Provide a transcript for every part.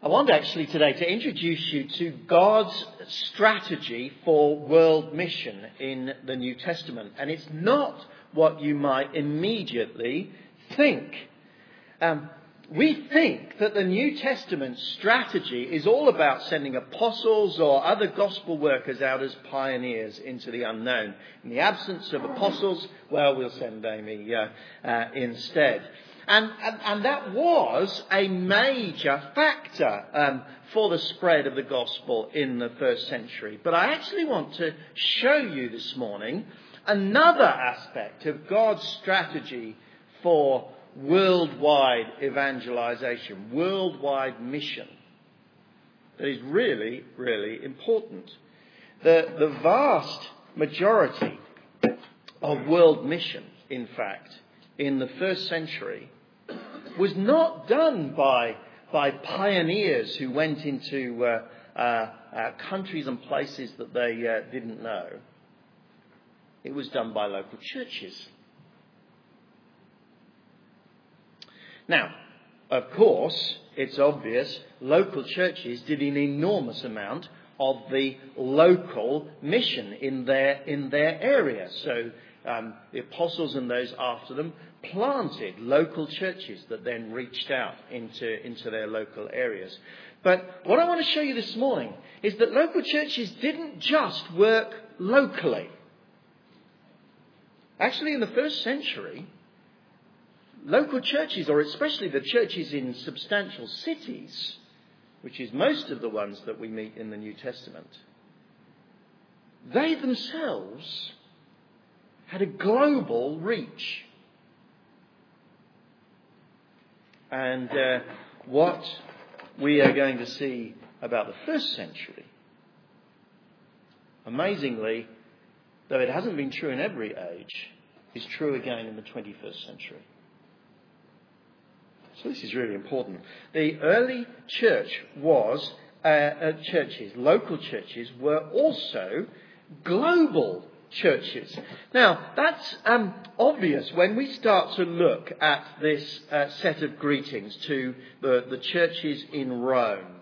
I want actually today to introduce you to God's strategy for world mission in the New Testament. And it's not what you might immediately think. Um, we think that the New Testament strategy is all about sending apostles or other gospel workers out as pioneers into the unknown. In the absence of apostles, well, we'll send Amy uh, uh, instead. And, and, and, that was a major factor um, for the spread of the gospel in the first century. But I actually want to show you this morning another aspect of God's strategy for worldwide evangelization, worldwide mission, that is really, really important. The, the vast majority of world mission, in fact, in the first century was not done by, by pioneers who went into uh, uh, uh, countries and places that they uh, didn't know. It was done by local churches. Now, of course, it's obvious local churches did an enormous amount of the local mission in their, in their area. So um, the apostles and those after them planted local churches that then reached out into, into their local areas. But what I want to show you this morning is that local churches didn't just work locally. Actually, in the first century, local churches, or especially the churches in substantial cities, which is most of the ones that we meet in the New Testament, they themselves had a global reach. And uh, what we are going to see about the first century, amazingly, though it hasn't been true in every age, is true again in the 21st century. So this is really important. The early church was, uh, uh, churches, local churches, were also global churches. Now, that's um, obvious when we start to look at this uh, set of greetings to the, the churches in Rome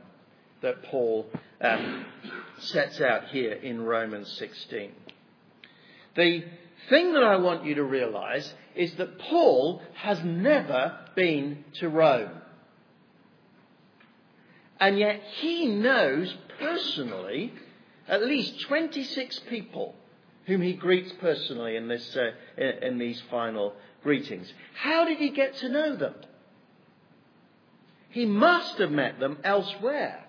that Paul um, sets out here in Romans 16. The thing that I want you to realize is that Paul has never been to Rome. And yet he knows personally at least 26 people whom he greets personally in, this, uh, in, in these final greetings. How did he get to know them? He must have met them elsewhere.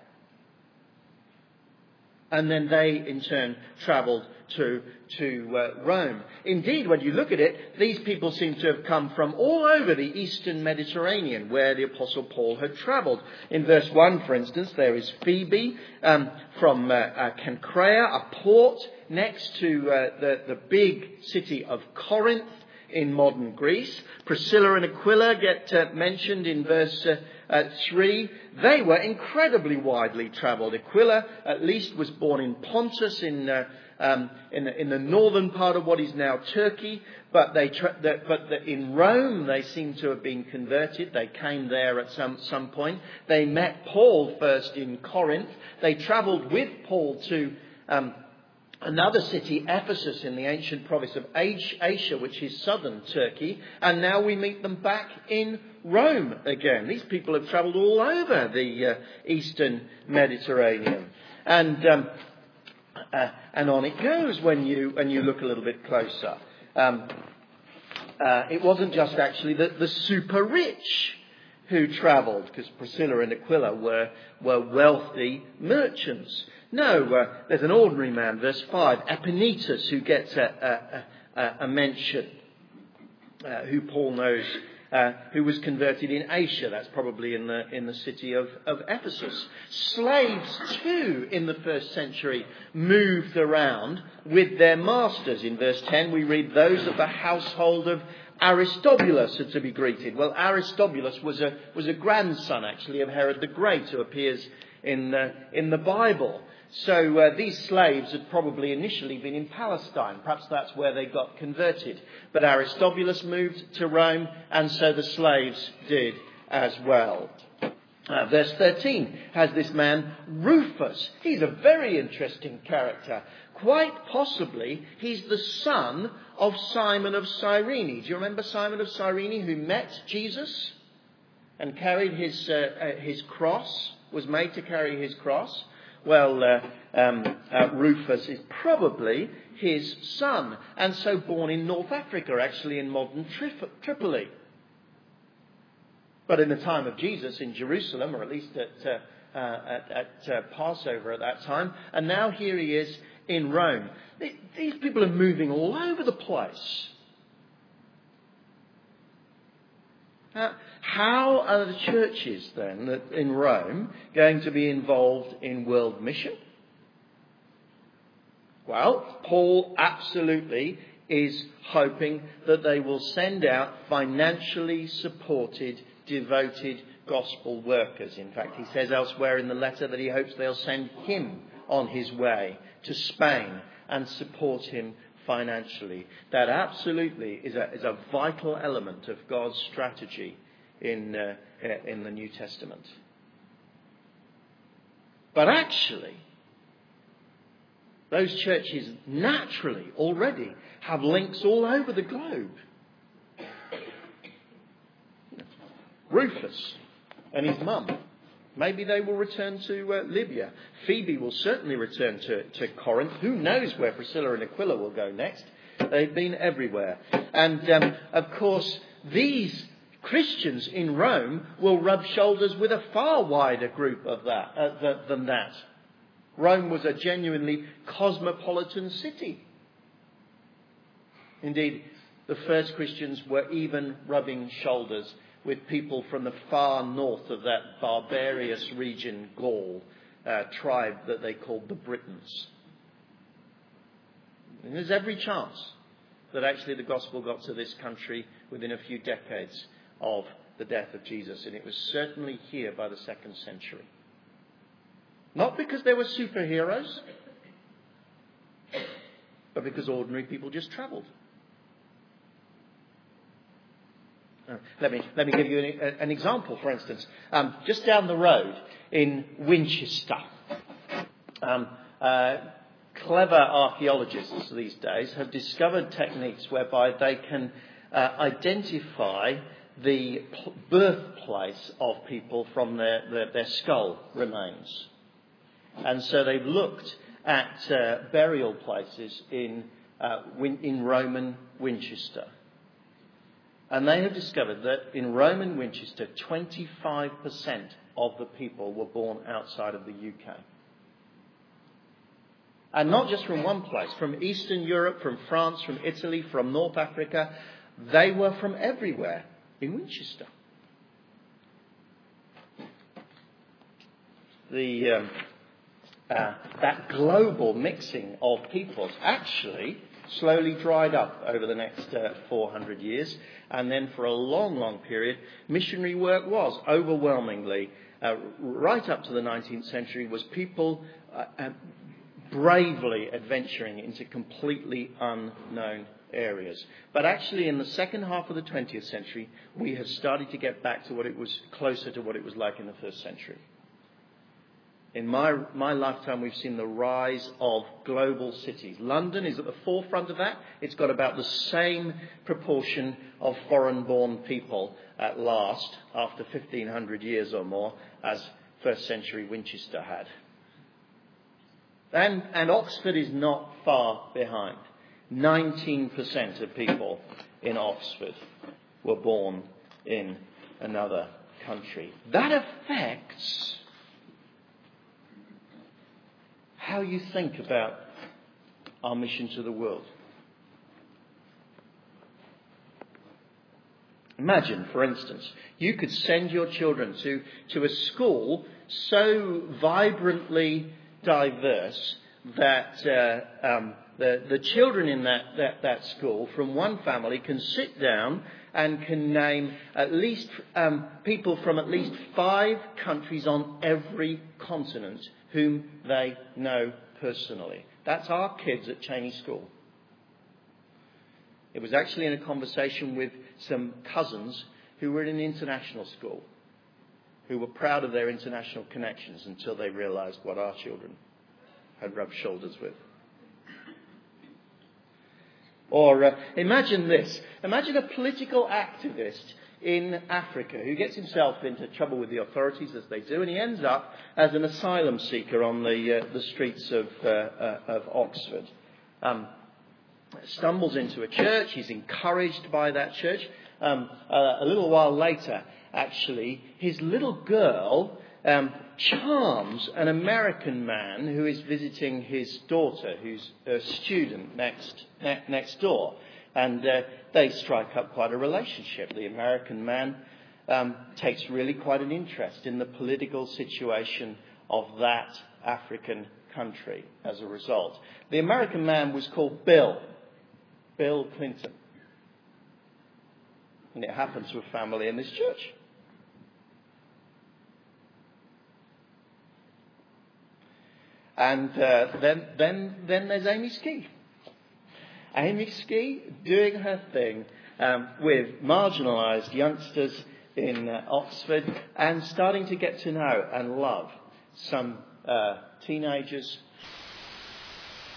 And then they, in turn, travelled to, to uh, Rome. Indeed, when you look at it, these people seem to have come from all over the eastern Mediterranean, where the Apostle Paul had travelled. In verse 1, for instance, there is Phoebe um, from uh, uh, Cenchrea, a port next to uh, the, the big city of Corinth in modern Greece. Priscilla and Aquila get uh, mentioned in verse uh, uh, 3. They were incredibly widely travelled. Aquila, at least, was born in Pontus in, uh, um, in, the, in, the, northern part of what is now Turkey. But, they tra- the, but the, in Rome, they seem to have been converted. They came there at some, some point. They met Paul first in Corinth. They travelled with Paul to um, another city, Ephesus, in the ancient province of Asia, which is southern Turkey, and now we meet them back in Rome again. These people have travelled all over the uh, eastern Mediterranean. And, um, uh, and on it goes when you, when you look a little bit closer. Um, uh, it wasn't just actually the, the super rich who travelled, because Priscilla and Aquila were, were wealthy merchants. No, uh, there's an ordinary man, verse 5, Epaenetus, who gets a, a, a, a mention, uh, who Paul knows, uh, who was converted in Asia. That's probably in the, in the city of, of Ephesus. Slaves, too, in the first century, moved around with their masters. In verse 10, we read, Those of the household of Aristobulus are to be greeted. Well, Aristobulus was a, was a grandson, actually, of Herod the Great, who appears in, uh, in the Bible. So uh, these slaves had probably initially been in Palestine. Perhaps that's where they got converted. But Aristobulus moved to Rome, and so the slaves did as well. Uh, verse 13 has this man, Rufus. He's a very interesting character. Quite possibly, he's the son of Simon of Cyrene. Do you remember Simon of Cyrene who met Jesus and carried his, uh, uh, his cross, was made to carry his cross? Well, uh, um, uh, Rufus is probably his son, and so born in North Africa, actually in modern Tripoli. But in the time of Jesus in Jerusalem, or at least at, uh, uh, at, at uh, Passover at that time, and now here he is in Rome. These people are moving all over the place. How are the churches then in Rome going to be involved in world mission? Well, Paul absolutely is hoping that they will send out financially supported devoted gospel workers. In fact, he says elsewhere in the letter that he hopes they'll send him on his way to Spain and support him financially. That absolutely is a, is a vital element of God's strategy in, uh, in the New Testament. But actually, those churches naturally already have links all over the globe. Rufus and his mum. Maybe they will return to uh, Libya. Phoebe will certainly return to, to Corinth. Who knows where Priscilla and Aquila will go next? They've been everywhere. And um, of course, these Christians in Rome will rub shoulders with a far wider group of that, uh, than that. Rome was a genuinely cosmopolitan city. Indeed, the first Christians were even rubbing shoulders with people from the far north of that barbarous region, Gaul, uh, tribe that they called the Britons. And there's every chance that actually the gospel got to this country within a few decades of the death of Jesus, and it was certainly here by the second century. Not because there were superheroes, but because ordinary people just travelled. Uh, let me, let me give you an, an example, for instance. Um, just down the road in Winchester, um, uh, clever archaeologists these days have discovered techniques whereby they can uh, identify the birthplace of people from their, their, their, skull remains. And so they've looked at uh, burial places in, uh, in Roman Winchester. And they have discovered that in Roman Winchester, 25% of the people were born outside of the UK. And not just from one place, from Eastern Europe, from France, from Italy, from North Africa. They were from everywhere in Winchester. The, um, uh, that global mixing of peoples actually slowly dried up over the next uh, 400 years. And then for a long, long period, missionary work was overwhelmingly, uh, right up to the 19th century, was people uh, uh, bravely adventuring into completely unknown areas. But actually, in the second half of the 20th century, we have started to get back to what it was closer to what it was like in the first century. In my, my lifetime, we've seen the rise of global cities. London is at the forefront of that. It's got about the same proportion of foreign born people at last, after 1500 years or more, as first century Winchester had. And, and Oxford is not far behind. 19% of people in Oxford were born in another country. That affects how you think about our mission to the world. Imagine, for instance, you could send your children to, to a school so vibrantly diverse that uh, um, the, the children in that, that, that school from one family can sit down and can name at least um, people from at least five countries on every continent whom they know personally. That's our kids at Cheney School. It was actually in a conversation with some cousins who were in an international school who were proud of their international connections until they realized what our children had rubbed shoulders with. Or uh, imagine this. Imagine a political activist in Africa who gets himself into trouble with the authorities as they do, and he ends up as an asylum seeker on the, uh, the streets of, uh, uh of Oxford. Um, stumbles into a church, he's encouraged by that church. Um, uh, a little while later, actually, his little girl um, charms an American man who is visiting his daughter, who's a student next, ne- next door. And uh, they strike up quite a relationship. The American man um, takes really quite an interest in the political situation of that African country as a result. The American man was called Bill, Bill Clinton. And it happens to a family in this church. And uh, then, then, then there's Amy Ski. Amy Ski doing her thing um, with marginalised youngsters in uh, Oxford and starting to get to know and love some uh, teenagers.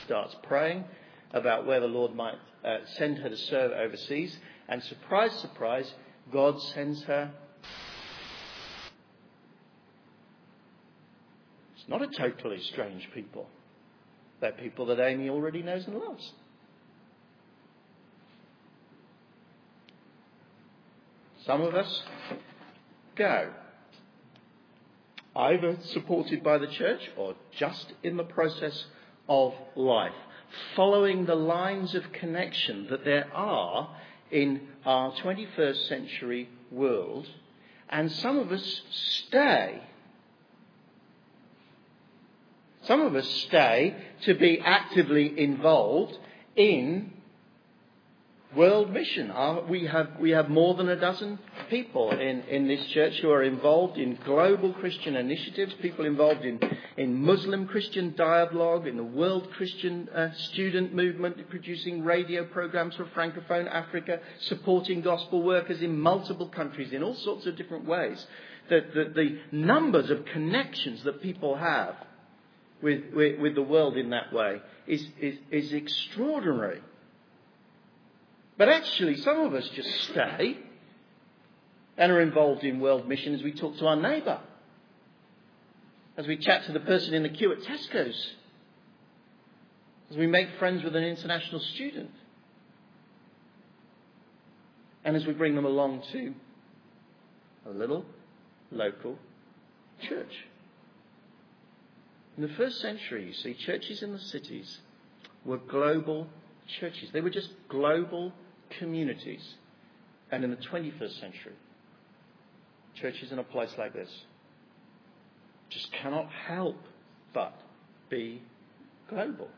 Starts praying about where the Lord might uh, send her to serve overseas. And surprise, surprise, God sends her not a totally strange people. They're people that Amy already knows and loves. Some of us go, either supported by the church or just in the process of life, following the lines of connection that there are in our 21st century world, and some of us stay some of us stay to be actively involved in world mission. We have, we have more than a dozen people in, in this church who are involved in global Christian initiatives, people involved in, in Muslim Christian dialogue, in the World Christian uh, Student Movement, producing radio programs for Francophone Africa, supporting gospel workers in multiple countries in all sorts of different ways. The, the, the numbers of connections that people have with, with, with the world in that way is, is, is extraordinary. But actually, some of us just stay and are involved in world mission as we talk to our neighbour, as we chat to the person in the queue at Tesco's, as we make friends with an international student, and as we bring them along to a little local church. In the first century, you see, churches in the cities were global churches. They were just global communities. And in the 21st century, churches in a place like this just cannot help but be global.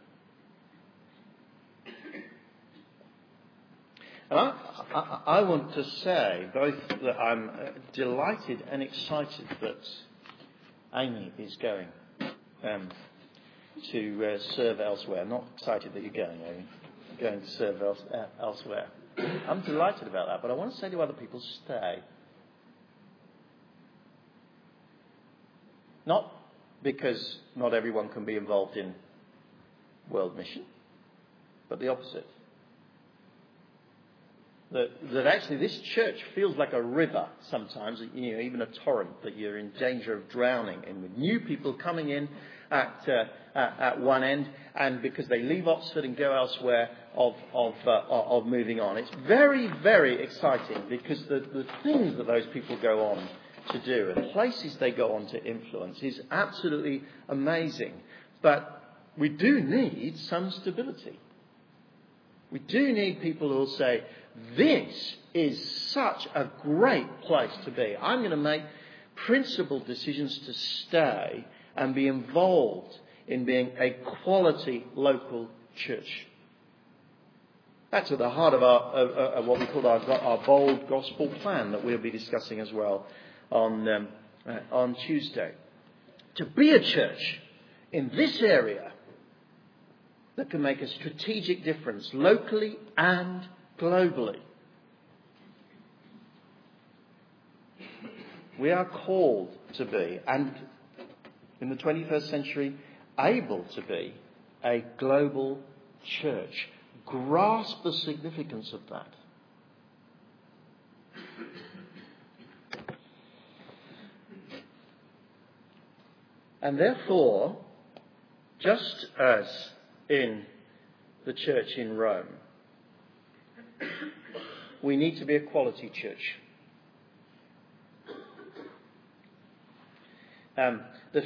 And I, I, I, want to say both that I'm delighted and excited that Amy is going um, to uh, serve elsewhere. I'm Not excited that you're going, you? Going to serve uh, elsewhere. I'm delighted about that, but I want to say to other people, stay. Not because not everyone can be involved in world mission, but the opposite. That, that actually this church feels like a river sometimes, you know, even a torrent that you're in danger of drowning in, with new people coming in at, uh, at, one end, and because they leave Oxford and go elsewhere, of, of, uh, of moving on. It's very, very exciting because the, the things that those people go on to do and places they go on to influence is absolutely amazing. But we do need some stability. We do need people who will say, this is such a great place to be. I'm going to make principled decisions to stay and be involved in being a quality local church. That's at the heart of, our, of, of what we call our, our, bold gospel plan that we'll be discussing as well on, um, uh, on Tuesday. To be a church in this area that can make a strategic difference locally and globally. We are called to be, and in the 21st century, able to be a global church. Grasp the significance of that. And therefore, just as in the church in Rome, we need to be a quality church. Um, the,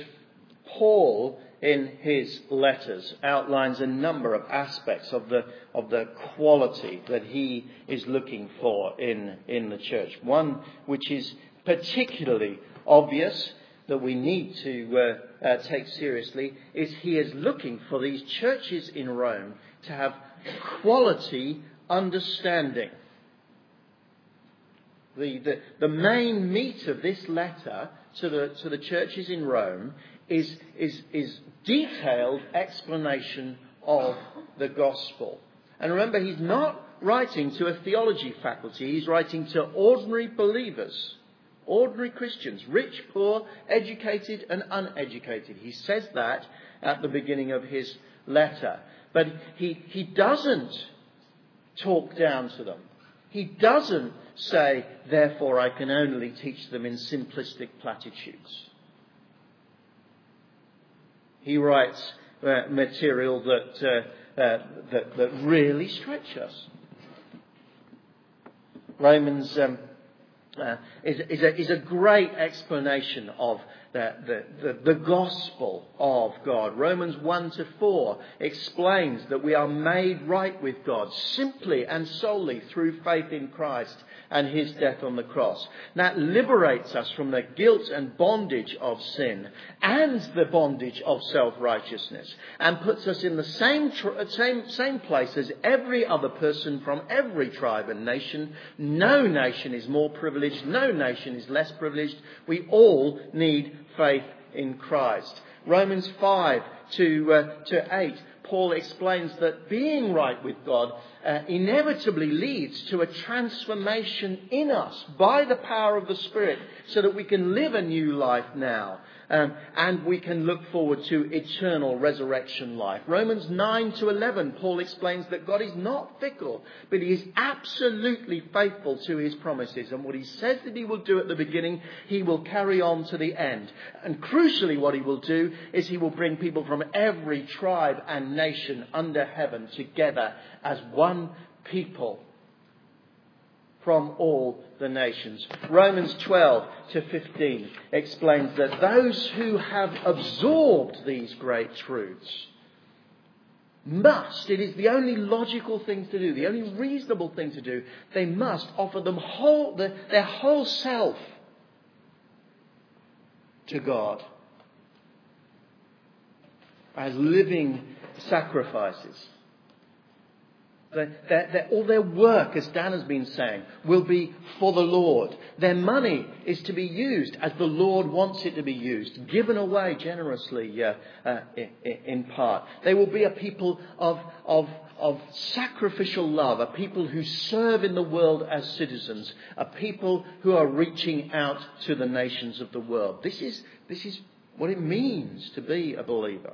Paul, in his letters, outlines a number of aspects of the, of the quality that he is looking for in, in the church. One which is particularly obvious that we need to uh, uh, take seriously is he is looking for these churches in Rome to have quality understanding. The, the, the main meat of this letter to the, to the churches in Rome is, is, is detailed explanation of the gospel. And remember, he's not writing to a theology faculty, he's writing to ordinary believers, ordinary Christians, rich, poor, educated, and uneducated. He says that at the beginning of his letter. But he, he doesn't talk down to them. He doesn't say, therefore, I can only teach them in simplistic platitudes. He writes uh, material that, uh, uh, that, that, really stretch us. Romans um, uh, is, is, a, is, a, great explanation of the, the, the, gospel of God. Romans 1 to 4 explains that we are made right with God simply and solely through faith in Christ and his death on the cross. That liberates us from the guilt and bondage of sin and the bondage of self-righteousness and puts us in the same, same, same place as every other person from every tribe and nation. No nation is more privileged. No nation is less privileged. We all need faith in Christ. Romans 5 to, uh, to 8 Paul explains that being right with God uh, inevitably leads to a transformation in us by the power of the Spirit so that we can live a new life now um, and we can look forward to eternal resurrection life. Romans 9 to 11, Paul explains that God is not fickle, but he is absolutely faithful to his promises. And what he says that he will do at the beginning, he will carry on to the end. And crucially, what he will do is he will bring people from every tribe and nation under heaven together as one people from all the nations. Romans 12 to 15 explains that those who have absorbed these great truths must, it is the only logical thing to do, the only reasonable thing to do, they must offer them whole, their whole self to God as living sacrifices. Their, all their work, as Dan has been saying, will be for the Lord. Their money is to be used as the Lord wants it to be used, given away generously uh, uh, in, part. They will be a people of, of, of sacrificial love, a people who serve in the world as citizens, a people who are reaching out to the nations of the world. This is, this is what it means to be a believer.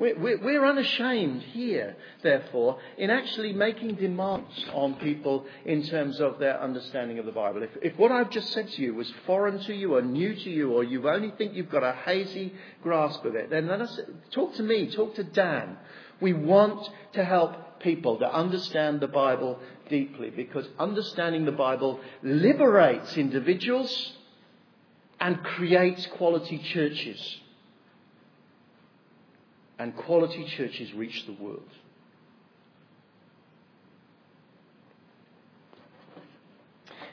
We're unashamed here, therefore, in actually making demands on people in terms of their understanding of the Bible. If, if, what I've just said to you was foreign to you or new to you, or you only think you've got a hazy grasp of it, then let us talk to me, talk to Dan. We want to help people to understand the Bible deeply because understanding the Bible liberates individuals and creates quality churches and quality churches reach the world.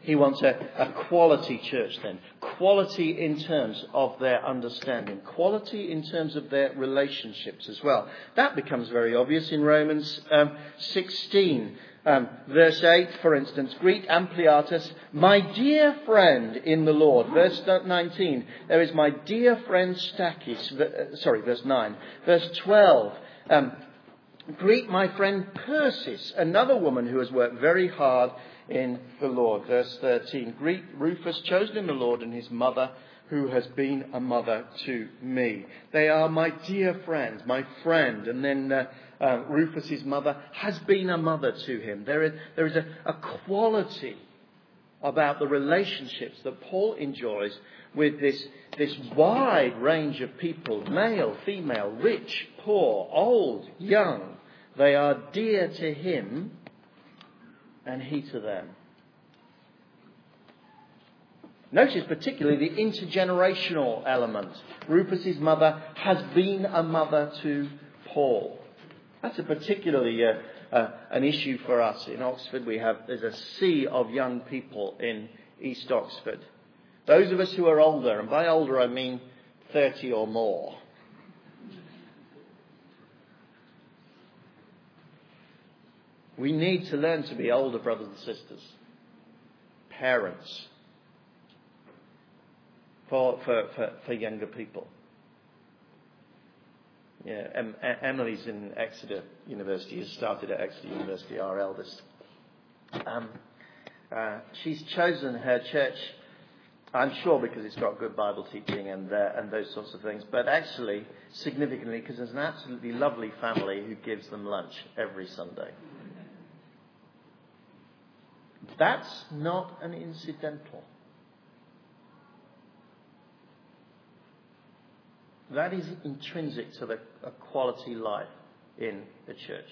He wants a, a, quality church then. Quality in terms of their understanding. Quality in terms of their relationships as well. That becomes very obvious in Romans um, 16. Um, verse 8, for instance, greet Ampliatus, my dear friend in the Lord. Verse 19, there is my dear friend Stachys. Uh, sorry, verse 9. Verse 12, um, greet my friend Persis, another woman who has worked very hard in the Lord. Verse 13 Greet Rufus, chosen in the Lord, and his mother, who has been a mother to me. They are my dear friends, my friend. And then uh, uh, Rufus's mother has been a mother to him. There is, there is a, a quality about the relationships that Paul enjoys with this, this wide range of people male, female, rich, poor, old, young. They are dear to him and he to them. Notice particularly the intergenerational element. Rufus's mother has been a mother to Paul. That's a particularly uh, uh, an issue for us in Oxford. We have there's a sea of young people in East Oxford. Those of us who are older, and by older I mean 30 or more. We need to learn to be older brothers and sisters, parents, for, for, for, for younger people. Yeah, em, Emily's in Exeter University, has started at Exeter University, our eldest. Um, uh, she's chosen her church, I'm sure because it's got good Bible teaching and, uh, and those sorts of things, but actually, significantly, because there's an absolutely lovely family who gives them lunch every Sunday. That's not an incidental. That is intrinsic to the quality life in the church.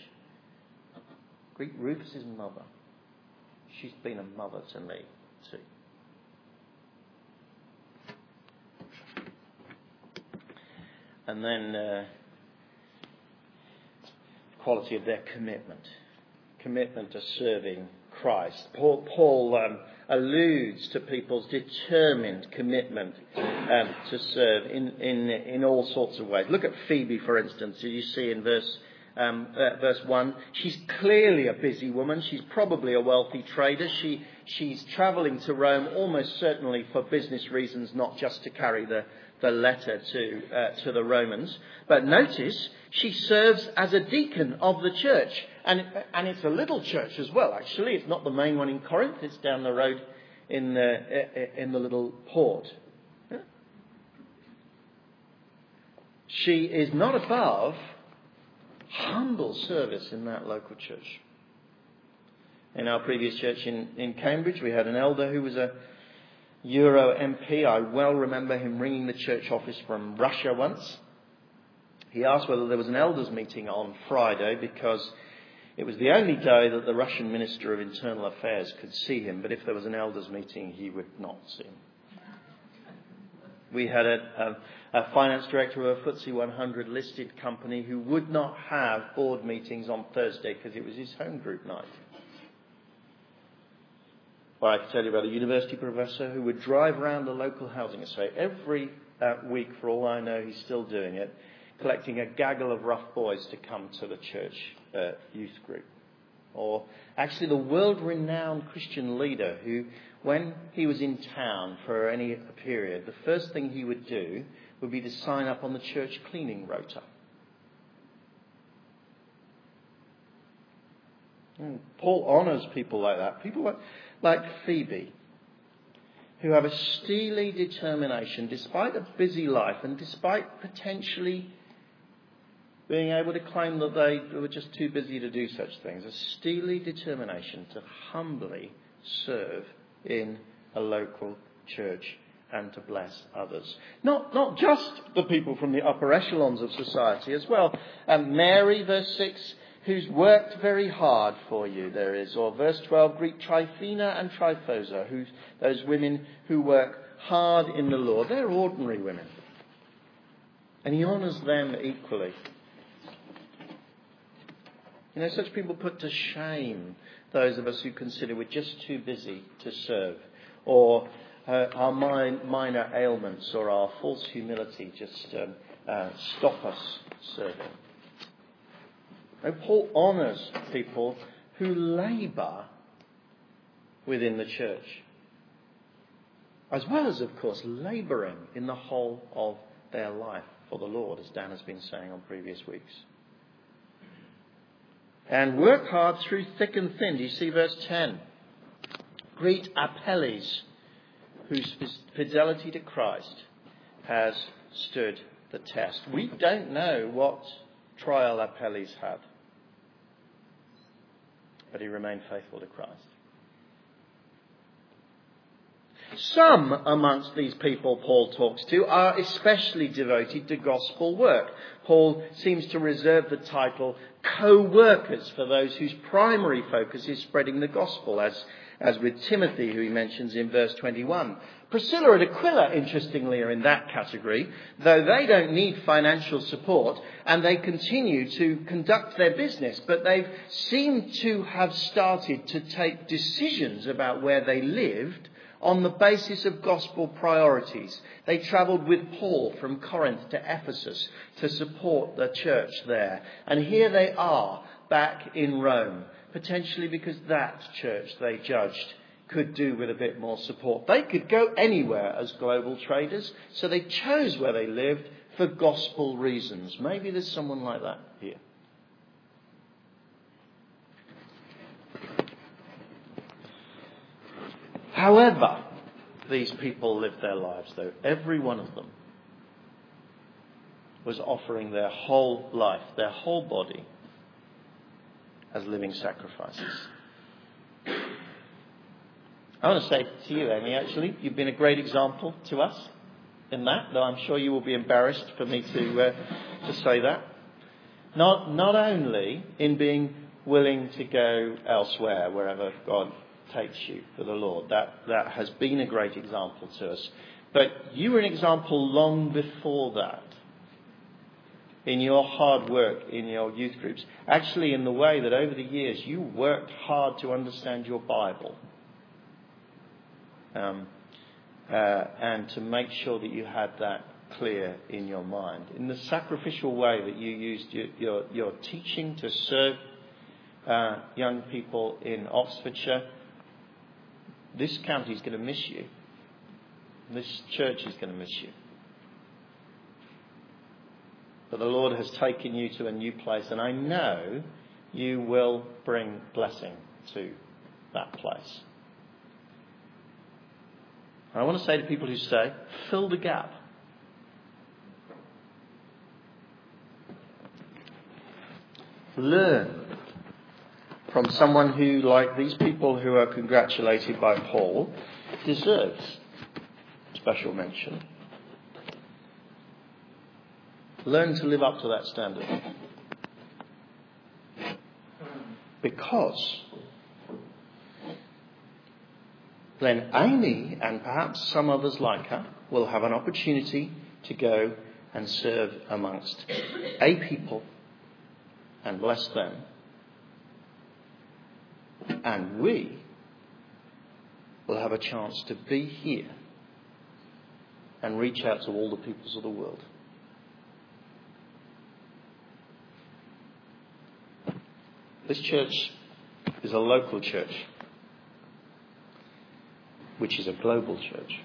Greet Rufus' mother. She's been a mother to me too. And then uh, quality of their commitment. Commitment to serving Christ. Paul, Paul um, alludes to people's determined commitment um, to serve in, in, in all sorts of ways. Look at Phoebe, for instance, as you see in verse, um, uh, verse 1. She's clearly a busy woman. She's probably a wealthy trader. She, she's travelling to Rome almost certainly for business reasons, not just to carry the, the letter to, uh, to the Romans. But notice, she serves as a deacon of the church. And, and it's a little church as well, actually. It's not the main one in Corinth, it's down the road in the, in the little port. She is not above humble service in that local church. In our previous church in, in Cambridge, we had an elder who was a Euro MP. I well remember him ringing the church office from Russia once. He asked whether there was an elders' meeting on Friday because it was the only day that the Russian Minister of Internal Affairs could see him, but if there was an elders' meeting, he would not see him. We had a, a, a finance director of a FTSE 100 listed company who would not have board meetings on Thursday because it was his home group night. Or I could tell you about a university professor who would drive around the local housing estate every uh, week, for all I know, he's still doing it, collecting a gaggle of rough boys to come to the church uh, youth group. Or actually, the world renowned Christian leader who, when he was in town for any period, the first thing he would do would be to sign up on the church cleaning rota. And Paul honours people like that. People like, like Phoebe, who have a steely determination, despite a busy life and despite potentially being able to claim that they were just too busy to do such things, a steely determination to humbly serve in a local church and to bless others. Not, not just the people from the upper echelons of society as well. And Mary, verse 6, who's worked very hard for you, there is. Or verse 12, Greek Tryphena and Tryphosa, who's those women who work hard in the Lord. They're ordinary women. And he honours them equally. You know, such people put to shame those of us who consider we're just too busy to serve, or uh, our minor ailments or our false humility just um, uh, stop us serving. Now, Paul honours people who labour within the church, as well as, of course, labouring in the whole of their life for the Lord, as Dan has been saying on previous weeks and work hard through thick and thin. Do you see verse 10? Greet Apelles, whose fidelity to Christ has stood the test. We don't know what trial Apelles had, but he remained faithful to Christ. Some amongst these people Paul talks to are especially devoted to gospel work. Paul seems to reserve the title co-workers for those whose primary focus is spreading the gospel, as, as with Timothy, who he mentions in verse 21. Priscilla and Aquila, interestingly, are in that category, though they don't need financial support and they continue to conduct their business, but they've seemed to have started to take decisions about where they lived on the basis of gospel priorities. They travelled with Paul from Corinth to Ephesus to support the church there. And here they are back in Rome, potentially because that church they judged could do with a bit more support. They could go anywhere as global traders, so they chose where they lived for gospel reasons. Maybe there's someone like that here. However, these people lived their lives, though, every one of them was offering their whole life, their whole body, as living sacrifices. I want to say to you, Amy, actually, you've been a great example to us in that, though I'm sure you will be embarrassed for me to, uh, to say that. Not, not only in being willing to go elsewhere, wherever God takes you for the Lord. That, that has been a great example to us. But you were an example long before that in your hard work in your youth groups. Actually, in the way that over the years you worked hard to understand your Bible um, uh, and to make sure that you had that clear in your mind. In the sacrificial way that you used your, your, your teaching to serve uh, young people in Oxfordshire this county is going to miss you. This church is going to miss you. But the Lord has taken you to a new place, and I know you will bring blessing to that place. I want to say to people who stay, fill the gap. Learn from someone who, like these people who are congratulated by Paul, deserves special mention. Learn to live up to that standard. Because then Amy and perhaps some others like her will have an opportunity to go and serve amongst a people and bless them and we will have a chance to be here and reach out to all the peoples of the world. This church is a local church, which is a global church.